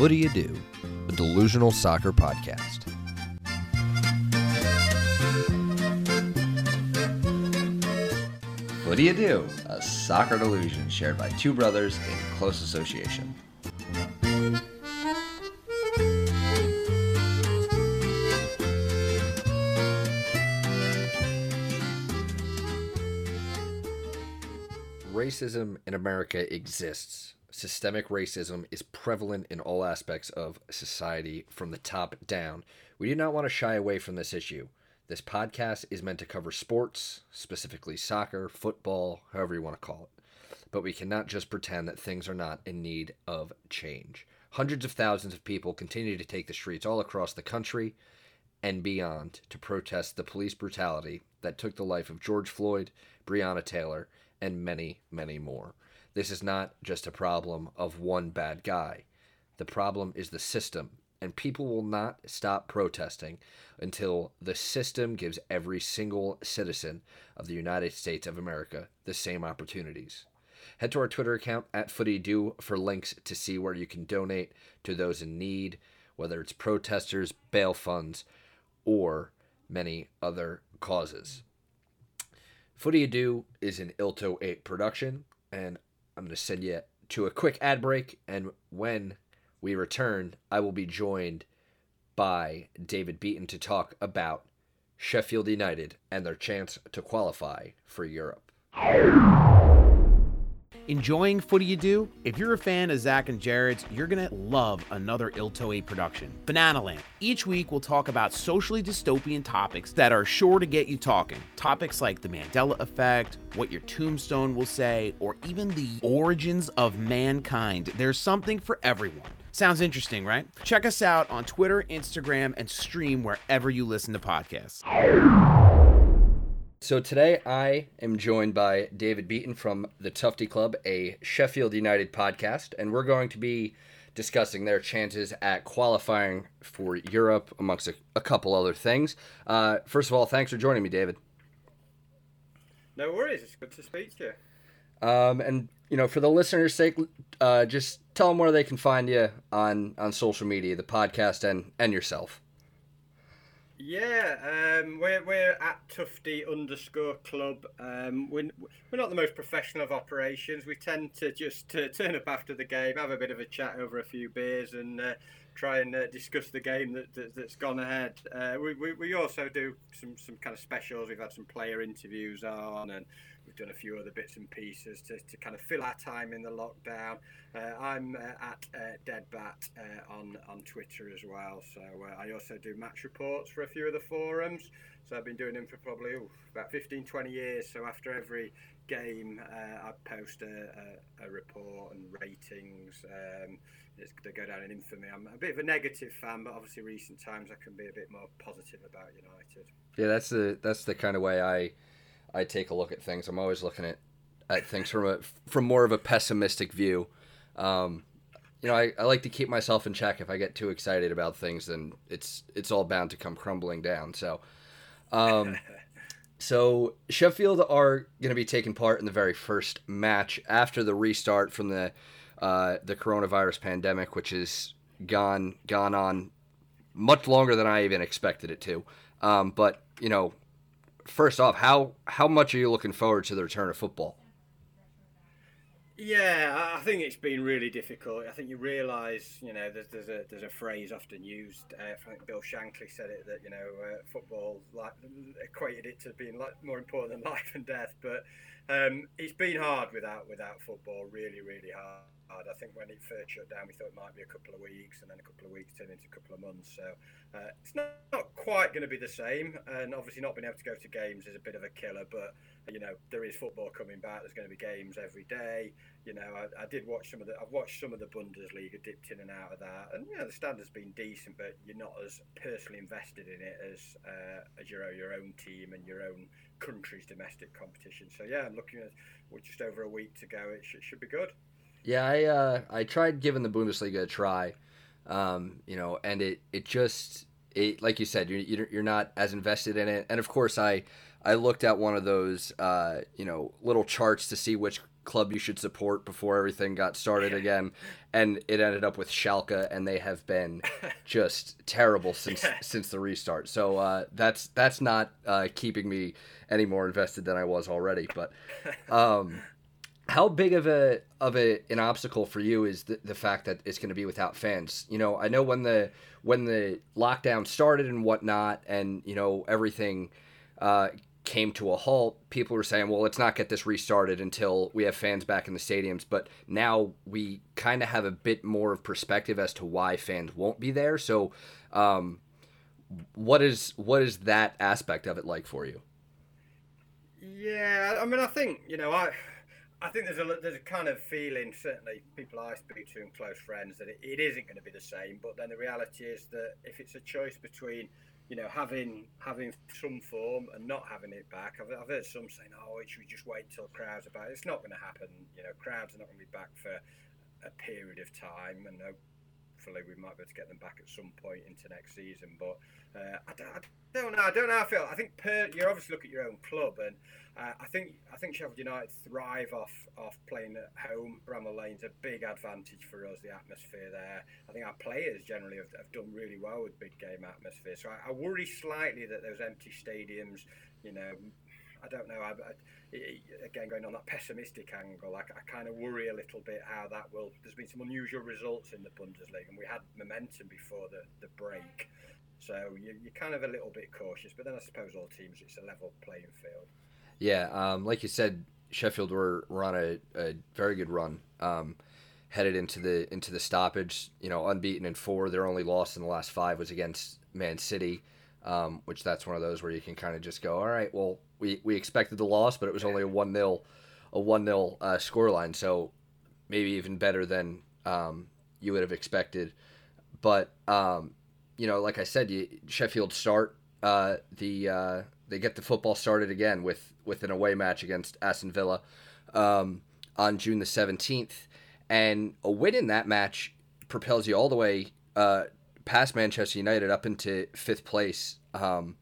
What Do You Do, a delusional soccer podcast. What do you do? A soccer delusion shared by two brothers in close association. Racism in America exists. Systemic racism is prevalent in all aspects of society from the top down. We do not want to shy away from this issue. This podcast is meant to cover sports, specifically soccer, football, however you want to call it. But we cannot just pretend that things are not in need of change. Hundreds of thousands of people continue to take the streets all across the country and beyond to protest the police brutality that took the life of George Floyd, Breonna Taylor, and many, many more. This is not just a problem of one bad guy. The problem is the system, and people will not stop protesting until the system gives every single citizen of the United States of America the same opportunities. Head to our Twitter account at FootyDo for links to see where you can donate to those in need, whether it's protesters, bail funds, or many other causes. Footy Ado is an Ilto 8 production, and I'm going to send you to a quick ad break. And when we return, I will be joined by David Beaton to talk about Sheffield United and their chance to qualify for Europe. Enjoying Footy You Do? If you're a fan of Zach and Jared's, you're gonna love another 8 production, Banana Land. Each week we'll talk about socially dystopian topics that are sure to get you talking. Topics like the Mandela effect, what your tombstone will say, or even the origins of mankind. There's something for everyone. Sounds interesting, right? Check us out on Twitter, Instagram, and stream wherever you listen to podcasts. So today I am joined by David Beaton from the Tufty Club, a Sheffield United podcast, and we're going to be discussing their chances at qualifying for Europe, amongst a, a couple other things. Uh, first of all, thanks for joining me, David. No worries. It's good to speak to you. Um, and you know, for the listeners' sake, uh, just tell them where they can find you on on social media, the podcast, and and yourself. Yeah, um, we're, we're at Tufty underscore club. Um, we're, we're not the most professional of operations. We tend to just uh, turn up after the game, have a bit of a chat over a few beers, and uh, try and uh, discuss the game that, that, has gone ahead. Uh, we, we, we also do some, some kind of specials. We've had some player interviews on, and we've done a few other bits and pieces to, to kind of fill our time in the lockdown. Uh, I'm uh, at uh, Deadbat uh, on on Twitter as well. So I also do match reports for a few of the forums. So I've been doing them for probably about 15, 20 years. So after every game, I post a, a, a, report and ratings. Um, they go down in infamy. I'm a bit of a negative fan, but obviously recent times I can be a bit more positive about United. Yeah, that's the that's the kind of way I I take a look at things. I'm always looking at at things from a from more of a pessimistic view. Um, you know, I, I like to keep myself in check. If I get too excited about things, then it's it's all bound to come crumbling down. So, um, so Sheffield are going to be taking part in the very first match after the restart from the uh, the coronavirus pandemic, which has gone gone on much longer than I even expected it to. Um, but you know, first off, how how much are you looking forward to the return of football? Yeah, I think it's been really difficult. I think you realise, you know, there's, there's a there's a phrase often used. Uh, I think Bill Shankly said it that you know uh, football like equated it to being like more important than life and death. But um, it's been hard without without football. Really, really hard. I think when it first shut down, we thought it might be a couple of weeks, and then a couple of weeks turned into a couple of months. So uh, it's not, not quite going to be the same. And obviously, not being able to go to games is a bit of a killer. But you know, there is football coming back. There's going to be games every day. You know, I, I did watch some of the. I've watched some of the Bundesliga, dipped in and out of that, and you know, the standard's been decent, but you're not as personally invested in it as uh, as your your own team and your own country's domestic competition. So yeah, I'm looking at with just over a week to go. It should, should be good. Yeah, I uh, I tried giving the Bundesliga a try, um, you know, and it it just it like you said you're you're not as invested in it, and of course I I looked at one of those uh, you know little charts to see which club you should support before everything got started again, and it ended up with Schalke, and they have been just terrible since since the restart. So uh, that's that's not uh, keeping me any more invested than I was already. But um, how big of a of a an obstacle for you is the, the fact that it's going to be without fans? You know, I know when the when the lockdown started and whatnot, and you know everything. Uh, came to a halt, people were saying, well, let's not get this restarted until we have fans back in the stadiums. But now we kind of have a bit more of perspective as to why fans won't be there. So, um, what is what is that aspect of it like for you? Yeah, I mean, I think you know, I I think there's a there's a kind of feeling, certainly people I speak to and close friends, that it, it isn't going to be the same. But then the reality is that if it's a choice between you know, having having some form and not having it back. I've, I've heard some saying, "Oh, it should just wait till crowds are back?" It's not going to happen. You know, crowds are not going to be back for a period of time, and hopefully we might be able to get them back at some point into next season. But uh, I, don't, I, don't, know. I don't know how I feel. I think per, you obviously look at your own club, and uh, I think I think Sheffield United thrive off off playing at home. Bramall Lane's a big advantage for us. The atmosphere there. I think our players generally have, have done really well with big game atmosphere. So I, I worry slightly that those empty stadiums, you know, I don't know. I, I, again, going on that pessimistic angle, I, I kind of worry a little bit how that will. There's been some unusual results in the Bundesliga, and we had momentum before the, the break. So you, you're kind of a little bit cautious. But then I suppose all teams, it's a level playing field. Yeah, um, like you said, Sheffield were, were on a, a very good run. Um, headed into the into the stoppage, you know, unbeaten in four. Their only loss in the last five was against Man City, um, which that's one of those where you can kind of just go, all right, well, we, we expected the loss, but it was only a one 0 a one 0 uh, scoreline, so maybe even better than um, you would have expected. But um, you know, like I said, you, Sheffield start uh, the uh, they get the football started again with with an away match against Aston Villa um, on June the seventeenth, and a win in that match propels you all the way uh, past Manchester United up into fifth place. Um,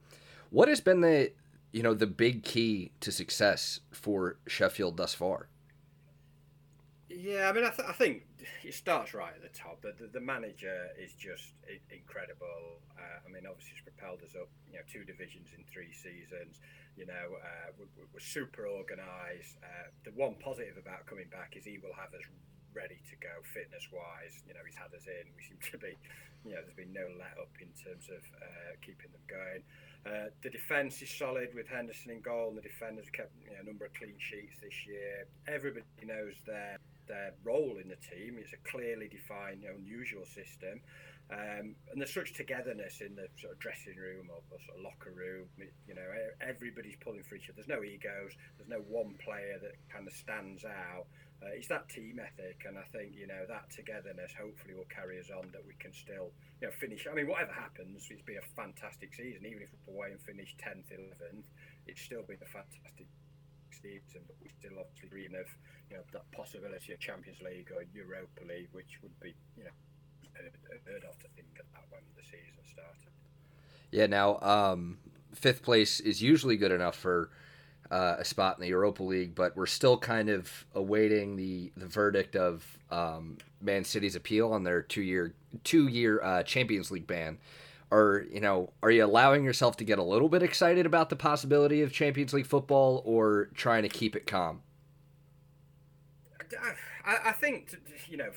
what has been the you know the big key to success for Sheffield thus far? Yeah, I mean, I, th- I think it starts right at the top. The, the, the manager is just incredible. Uh, I mean, obviously, he's propelled us up, you know, two divisions in three seasons. You know, uh, we're, we're, super organised. Uh, the one positive about coming back is he will have us ready to go fitness wise. You know, he's had us in. We seem to be, you know, there's been no let up in terms of uh, keeping them going. Uh, the defence is solid with Henderson in goal, and the defenders kept you know, a number of clean sheets this year. Everybody knows their their role in the team. It's a clearly defined, you know, unusual system. Um, and there's such togetherness in the sort of dressing room or, or, sort of locker room. You know, everybody's pulling for each other. There's no egos. There's no one player that kind of stands out. Uh, it's that team ethic, and I think you know that togetherness hopefully will carry us on. That we can still, you know, finish. I mean, whatever happens, it's been a fantastic season. Even if we're away and finish tenth, eleventh, it's still been a fantastic season. But we still obviously dream of you know that possibility of Champions League or Europa League, which would be you know heard of to think about when the season started. Yeah. Now, um, fifth place is usually good enough for. Uh, a spot in the Europa League, but we're still kind of awaiting the, the verdict of um, Man City's appeal on their two year two year uh, Champions League ban. Are you know are you allowing yourself to get a little bit excited about the possibility of Champions League football, or trying to keep it calm? I, I think you know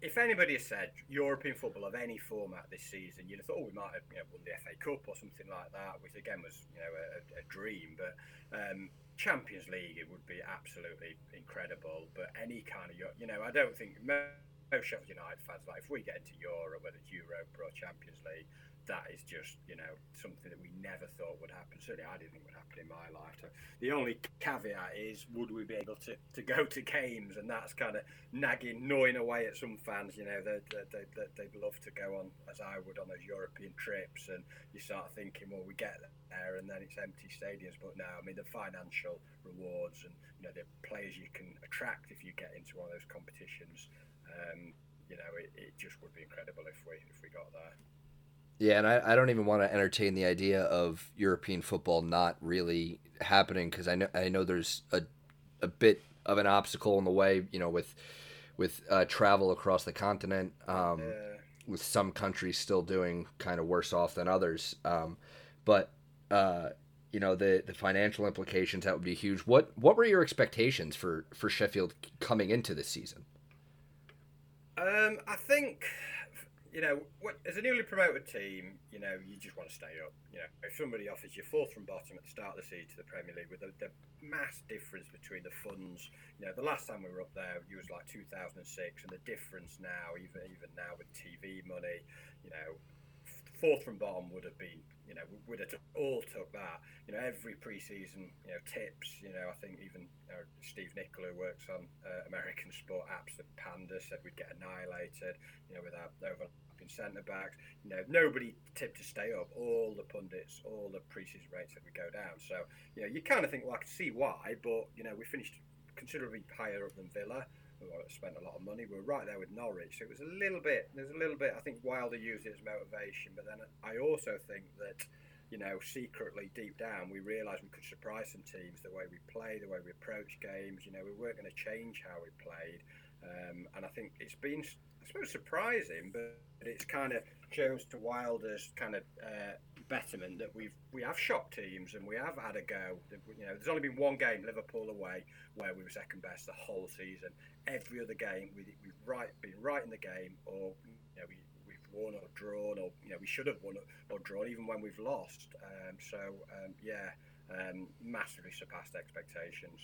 if anybody has said European football of any format this season, you'd have thought, oh, we might have you know, won the FA Cup or something like that, which again was you know a, a dream. But um, Champions League, it would be absolutely incredible. But any kind of you know, I don't think most Sheffield United fans like if we get into Europe, whether it's Europa or Champions League, that is just you know something that we never thought would happen. Certainly, I didn't think would happen in my lifetime. The only caveat is, would we be able to, to go to games? And that's kind of nagging, gnawing away at some fans. You know, they they they they'd love to go on as I would on those European trips, and you start thinking, well, we get there, and then it's empty stadiums. But no, I mean the financial rewards and you know the players you can attract if you get into one of those competitions. Um, you know, it, it just would be incredible if we if we got there. Yeah, and I, I don't even want to entertain the idea of European football not really happening because I know I know there's a a bit of an obstacle in the way. You know, with with uh, travel across the continent, um, Yeah. with some countries still doing kind of worse off than others. Um, but uh, you know, the the financial implications that would be huge. What what were your expectations for for Sheffield coming into this season? Um, I think, you know, what, as a newly promoted team, you know, you just want to stay up. You know, if somebody offers you fourth from bottom at the start of the season to the Premier League with the, the mass difference between the funds, you know, the last time we were up there, it was like 2006, and the difference now, even even now with TV money, you know, fourth from bottom would have been, would have all took that. You know, every preseason, you know, tips. You know, I think even uh, Steve Nicol, who works on uh, American sport apps, the Panda said we'd get annihilated. You know, with our overlapping centre backs. You know, nobody tipped to stay up. All the pundits, all the preseason rates said we go down. So, you know, you kind of think, well, I can see why, but you know, we finished considerably higher up than Villa who spent a lot of money. We were right there with Norwich, so it was a little bit. There's a little bit. I think Wilder used it as motivation, but then I also think that, you know, secretly deep down, we realised we could surprise some teams the way we play, the way we approach games. You know, we weren't going to change how we played, um, and I think it's been, I suppose, surprising, but it's kind of shows to Wilder's kind of. Uh, betterment that we've we have shocked teams and we have had a go. You know, there's only been one game Liverpool away where we were second best the whole season. Every other game we, we've right been right in the game, or you know we won or drawn, or you know we should have won or, drawn even when we've lost. Um, so um, yeah, um, massively surpassed expectations.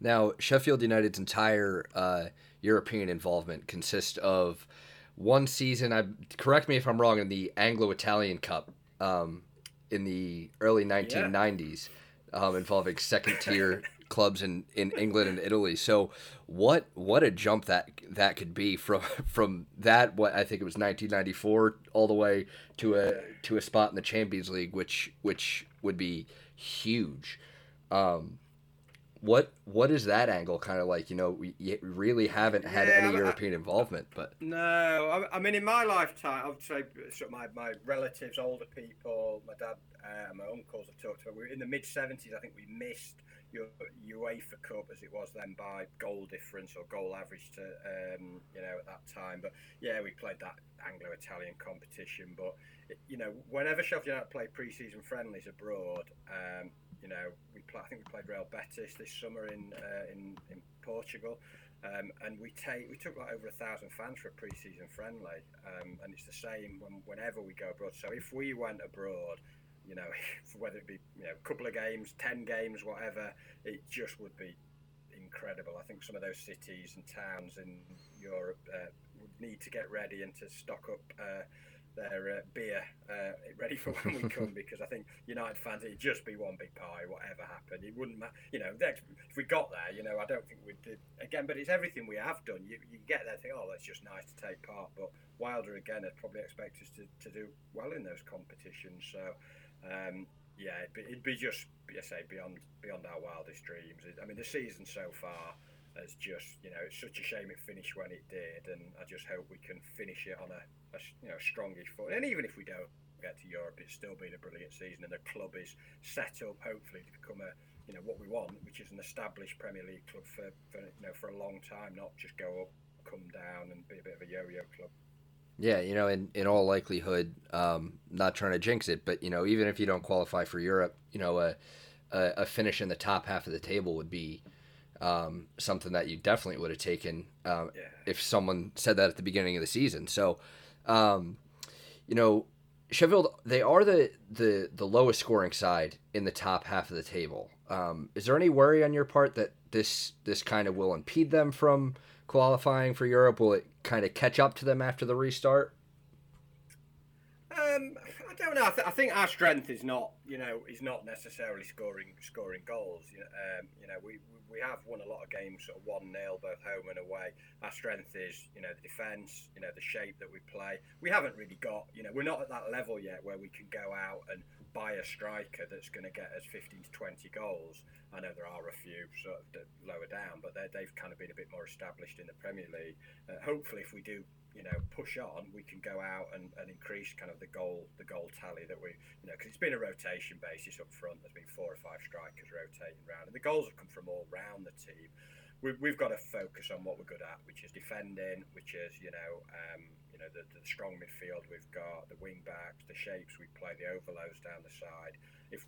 Now, Sheffield United's entire uh, European involvement consists of one season. I correct me if I'm wrong in the Anglo-Italian Cup um, in the early 1990s, yeah. um, involving second-tier clubs in, in England and Italy. So, what what a jump that that could be from from that what I think it was 1994 all the way to a to a spot in the Champions League, which which would be huge. Um, what what is that angle kind of like? You know, we really haven't had yeah, any I, European involvement, but no, I, I, mean, in my lifetime, I would say sort of my, my relatives, older people, my dad, uh, my uncles, I've talked to. We were in the mid '70s. I think we missed UEFA Cup as it was then by goal difference or goal average to um, you know at that time. But yeah, we played that Anglo-Italian competition. But you know, whenever Sheffield United play pre-season friendlies abroad. Um, you know, we play, I think we played Real Betis this summer in uh, in, in Portugal, um, and we take we took like over a thousand fans for a pre-season friendly, um, and it's the same when, whenever we go abroad. So if we went abroad, you know, whether it be you know a couple of games, ten games, whatever, it just would be incredible. I think some of those cities and towns in Europe uh, would need to get ready and to stock up. Uh, their uh, beer uh, ready for when we come because I think United fans it'd just be one big pie whatever happened it wouldn't matter you know if we got there you know I don't think we'd do again but it's everything we have done you, you get there think oh that's just nice to take part but Wilder again would probably expect us to, to do well in those competitions so um, yeah it'd be, it'd be just I say beyond beyond our wildest dreams I mean the season so far has just you know it's such a shame it finished when it did and I just hope we can finish it on a a you know strongish foot. And even if we don't get to Europe, it's still been a brilliant season, and the club is set up hopefully to become a you know what we want, which is an established Premier League club for, for you know for a long time, not just go up, come down, and be a bit of a yo-yo club. Yeah, you know, in, in all likelihood, um, not trying to jinx it, but you know, even if you don't qualify for Europe, you know, a, a, a finish in the top half of the table would be um, something that you definitely would have taken um, yeah. if someone said that at the beginning of the season. So, um, you know, Sheffield they are the, the the lowest scoring side in the top half of the table. Um, is there any worry on your part that this this kind of will impede them from qualifying for Europe? Will it kind of catch up to them after the restart? Um, I don't know. I, th- I, think our strength is not, you know, is not necessarily scoring scoring goals. You know, um, you know we, we have won a lot of games sort of one 0 both home and away. Our strength is, you know, the defence, you know, the shape that we play. We haven't really got, you know, we're not at that level yet where we can go out and buy a striker that's going to get us 15 to 20 goals. I know there are a few sort of lower down, but they've kind of been a bit more established in the Premier League. Uh, hopefully, if we do you know push on, we can go out and, and increase kind of the goal the goal tally that we you know because it's been a rotation basis up front. There's been four or five strikers rotating around, and the goals have come from all round the team. we've, we've got to focus on what we're good at, which is defending, which is you know um, you know the, the strong midfield we've got, the wing backs, the shapes we play, the overloads down the side. If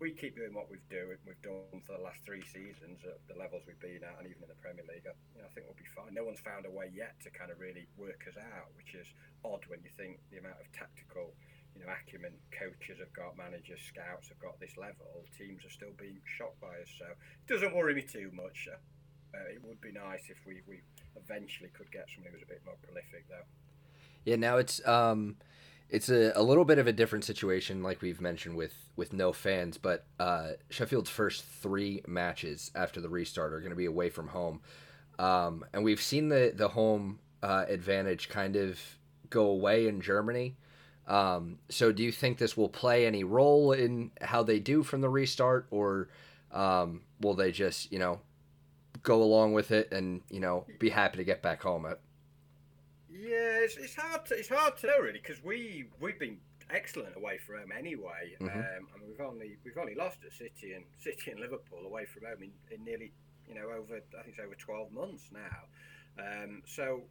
we keep doing what we've do, we've done for the last three seasons at the levels we've been at, and even in the Premier League, I, you know, I think we'll be fine. No one's found a way yet to kind of really work us out, which is odd when you think the amount of tactical, you know, acumen coaches have got, managers, scouts have got this level. Teams are still being shocked by us, so it doesn't worry me too much. Uh, it would be nice if we, we eventually could get somebody who's a bit more prolific, though. Yeah, now it's um, it's a, a little bit of a different situation, like we've mentioned with with no fans. But uh, Sheffield's first three matches after the restart are going to be away from home, um, and we've seen the the home uh, advantage kind of go away in Germany. Um, so, do you think this will play any role in how they do from the restart, or um, will they just you know go along with it and you know be happy to get back home? at. Yeah, it's, it's hard to it's hard to know really because we we've been excellent away from home anyway. Mm-hmm. Um, I mean, we've only we've only lost at City and City and Liverpool away from home in, in nearly you know over I think it's over twelve months now. Um, so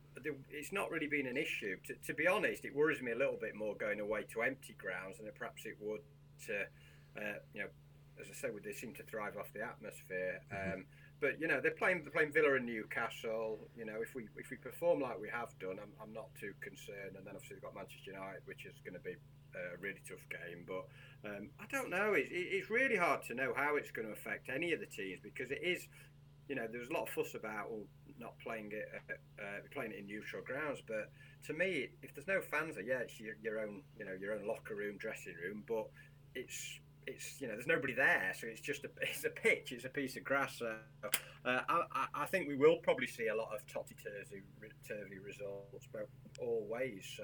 it's not really been an issue. To, to, be honest, it worries me a little bit more going away to empty grounds than perhaps it would to, uh, you know, as I said, they seem to thrive off the atmosphere. Mm-hmm. But you know they're playing they're playing Villa and Newcastle. You know if we if we perform like we have done, I'm, I'm not too concerned. And then obviously we've got Manchester United, which is going to be a really tough game. But um, I don't know. It, it, it's really hard to know how it's going to affect any of the teams because it is. You know, there's a lot of fuss about well, not playing it, uh, uh, playing it in neutral grounds. But to me, if there's no fans there, yeah, it's your, your own, you know, your own locker room, dressing room. But it's it's you know there's nobody there, so it's just a it's a pitch, it's a piece of grass. So, uh, I, I think we will probably see a lot of topsy turvy results, but all ways. So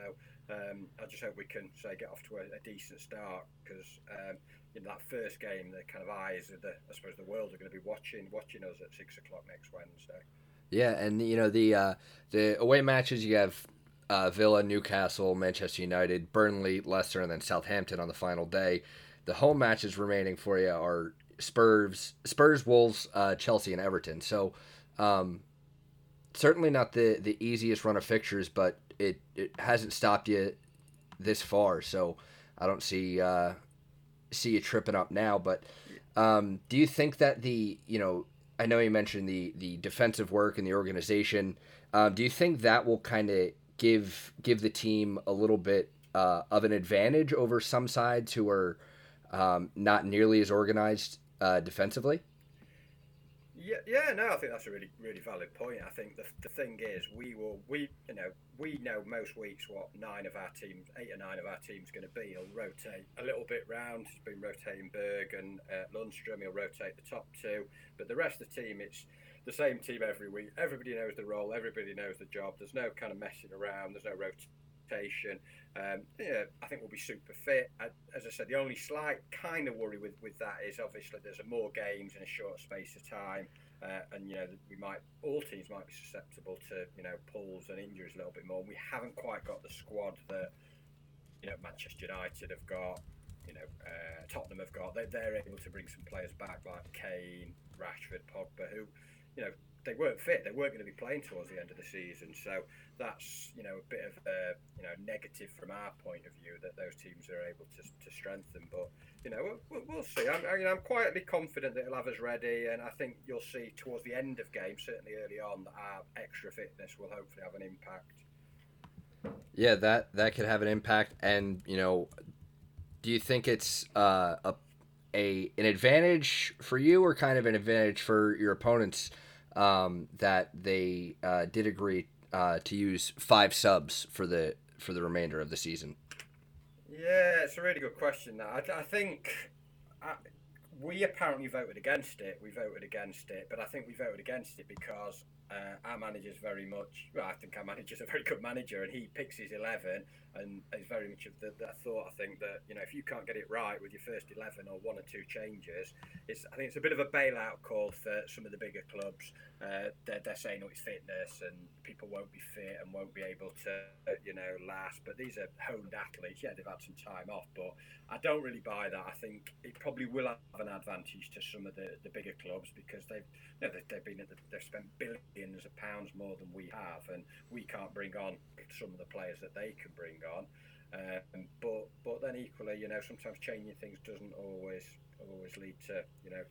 um, I just hope we can say get off to a, a decent start because um, in that first game, the kind of eyes of the I suppose the world are going to be watching watching us at six o'clock next Wednesday. Yeah, and you know the uh, the away matches you have uh, Villa, Newcastle, Manchester United, Burnley, Leicester, and then Southampton on the final day. The home matches remaining for you are Spurs, Spurs, Wolves, uh, Chelsea, and Everton. So, um, certainly not the the easiest run of fixtures, but it it hasn't stopped you this far. So, I don't see uh, see you tripping up now. But um, do you think that the you know I know you mentioned the the defensive work and the organization. Um, do you think that will kind of give give the team a little bit uh, of an advantage over some sides who are um, not nearly as organized uh, defensively. Yeah, yeah, no, I think that's a really, really valid point. I think the, the thing is, we will, we, you know, we know most weeks what nine of our teams, eight or nine of our teams, going to be. He'll rotate a little bit round. He's been rotating Berge and uh, Lundstram. He'll rotate the top two, but the rest of the team, it's the same team every week. Everybody knows the role. Everybody knows the job. There's no kind of messing around. There's no rotation. Um, yeah, I think we'll be super fit. As I said, the only slight kind of worry with, with that is obviously there's more games in a short space of time, uh, and you know we might all teams might be susceptible to you know pulls and injuries a little bit more. We haven't quite got the squad that you know Manchester United have got. You know, uh, Tottenham have got. They're, they're able to bring some players back like Kane, Rashford, Pogba, who you know they weren't fit. They weren't going to be playing towards the end of the season. So that's you know a bit of a you know negative from our point of view that those teams are able to, to strengthen. But you know we'll, we'll see. I'm, I, you know, I'm quietly confident that he'll have us ready, and I think you'll see towards the end of game, certainly early on, that our extra fitness will hopefully have an impact. Yeah, that that could have an impact, and you know, do you think it's uh, a a an advantage for you, or kind of an advantage for your opponents? Um, that they uh, did agree uh, to use five subs for the for the remainder of the season. Yeah, it's a really good question. I, I think I, we apparently voted against it. We voted against it, but I think we voted against it because uh, our manager's very much. Well, I think our manager's a very good manager, and he picks his eleven, and is very much of the, the thought. I think that you know if you can't get it right with your first eleven or one or two changes, it's I think it's a bit of a bailout call for some of the bigger clubs. Uh, they're, they're saying oh it's fitness and people won't be fit and won't be able to you know last. But these are honed athletes. Yeah, they've had some time off, but I don't really buy that. I think it probably will have an advantage to some of the, the bigger clubs because they've you know, they've, they've been the, they've spent billions of pounds more than we have, and we can't bring on some of the players that they can bring on. Um, but but then equally, you know, sometimes changing things doesn't always always lead to you know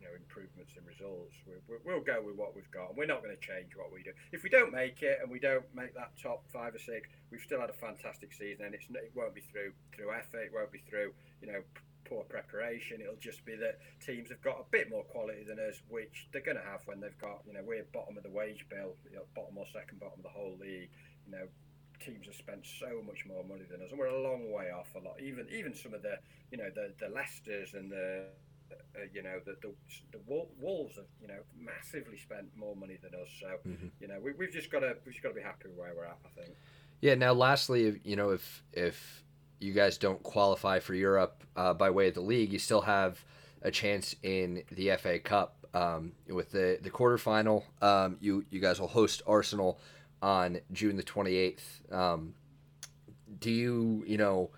you know improvements in results. We, we, we'll go with what we've got, and we're not going to change what we do. If we don't make it and we don't make that top five or six, we've still had a fantastic season, and it's it won't be through through effort, it won't be through you know poor preparation. It'll just be that teams have got a bit more quality than us, which they're going to have when they've got, you know, we're bottom of the wage bill, you know, bottom or second bottom of the whole league. You know, teams have spent so much more money than us, and we're a long way off a lot. Even even some of the, you know, the the Leicesters and the. Uh, you know the, the the Wolves have you know massively spent more money than us, so mm-hmm. you know we, we've just got to we've just got to be happy with where we're at. I think. Yeah. Now, lastly, you know, if if you guys don't qualify for Europe uh, by way of the league, you still have a chance in the FA Cup. Um, with the the quarterfinal, um, you you guys will host Arsenal on June the twenty eighth. Um, do you you know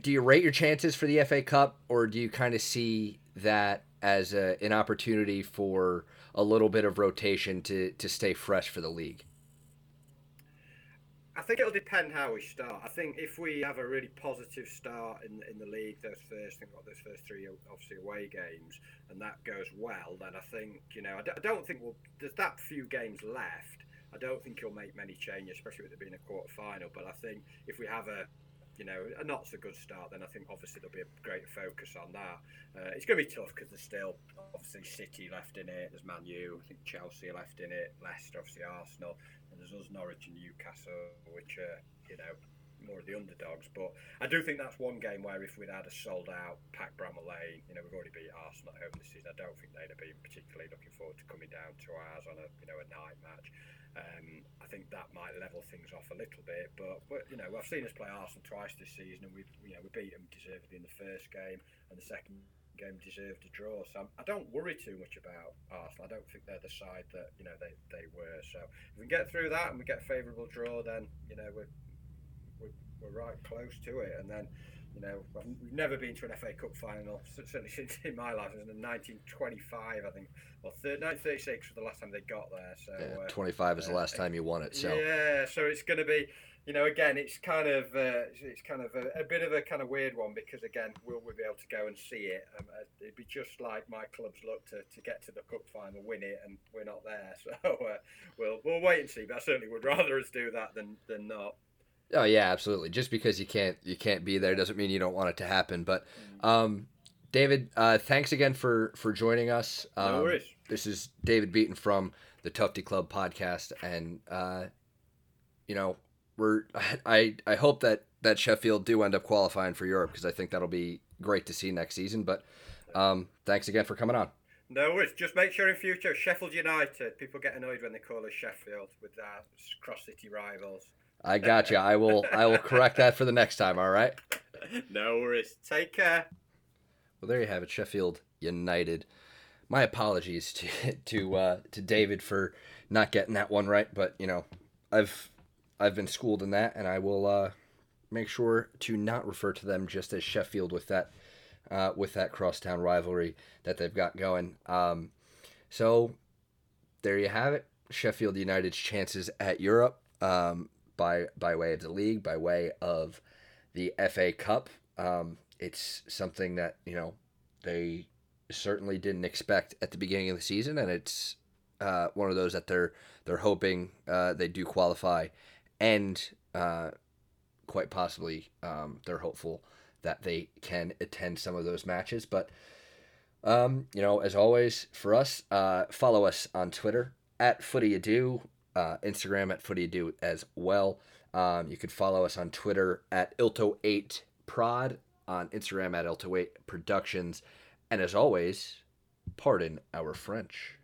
do you rate your chances for the FA Cup, or do you kind of see that as a, an opportunity for a little bit of rotation to to stay fresh for the league? I think it'll depend how we start. I think if we have a really positive start in in the league, those first, I think those first three obviously away games, and that goes well, then I think you know I don't think we'll. There's that few games left. I don't think he'll make many changes, especially with it being a quarter final. But I think if we have a you know, a not so good start, then I think obviously there'll be a great focus on that. Uh, it's going to be tough because there's still obviously City left in it, there's Man U, I think Chelsea left in it, Leicester, obviously Arsenal, and there's us, Norwich and Newcastle, which are, you know, more of the underdogs. But I do think that's one game where if we'd had a sold out packed Bramall Lane, you know, we've already beat Arsenal at home this season. I don't think they'd have been particularly looking forward to coming down to ours on a you know a night match. Um, I think that might level things off a little bit, but, but you know I've seen us play Arsenal twice this season, and we you know we beat them deservedly in the first game, and the second game deserved a draw. So I'm, I do not worry too much about Arsenal. I don't think they're the side that you know they, they were. So if we get through that and we get a favourable draw, then you know we're, we're we're right close to it, and then you know, we've never been to an FA Cup final, certainly since in my life. It was in 1925, I think, or 1936 was the last time they got there. So yeah, 25 uh, is the last uh, time you won it. So yeah, so it's going to be, you know, again, it's kind of uh, it's kind of a, a, bit of a kind of weird one because again, will we be able to go and see it? Um, uh, it'd be just like my club's look to, to get to the cup final, win it, and we're not there. So uh, we'll we'll wait and see. But I certainly would rather us do that than than not. Oh yeah, absolutely. Just because you can't you can't be there doesn't mean you don't want it to happen. But um, David, uh, thanks again for for joining us. Um, no worries. This is David Beaton from the Tufty Club podcast, and uh, you know we're I I hope that that Sheffield do end up qualifying for Europe because I think that'll be great to see next season. But um, thanks again for coming on. No worries. Just make sure in future Sheffield United people get annoyed when they call us Sheffield with our cross city rivals. I got you. I will. I will correct that for the next time. All right. No worries. Take care. Well, there you have it. Sheffield United. My apologies to to uh, to David for not getting that one right, but you know, I've I've been schooled in that, and I will uh, make sure to not refer to them just as Sheffield with that uh, with that crosstown rivalry that they've got going. Um, so there you have it. Sheffield United's chances at Europe. Um, by by way of the league, by way of the FA Cup. Um, it's something that you know they certainly didn't expect at the beginning of the season, and it's uh, one of those that they're they're hoping uh, they do qualify, and uh, quite possibly um, they're hopeful that they can attend some of those matches. But um, you know, as always, for us, uh, follow us on Twitter at Footy Ado uh, Instagram at Footy Do as well. Um, you can follow us on Twitter at Ilto8Prod, on Instagram at Ilto8 Productions. And as always, pardon our French.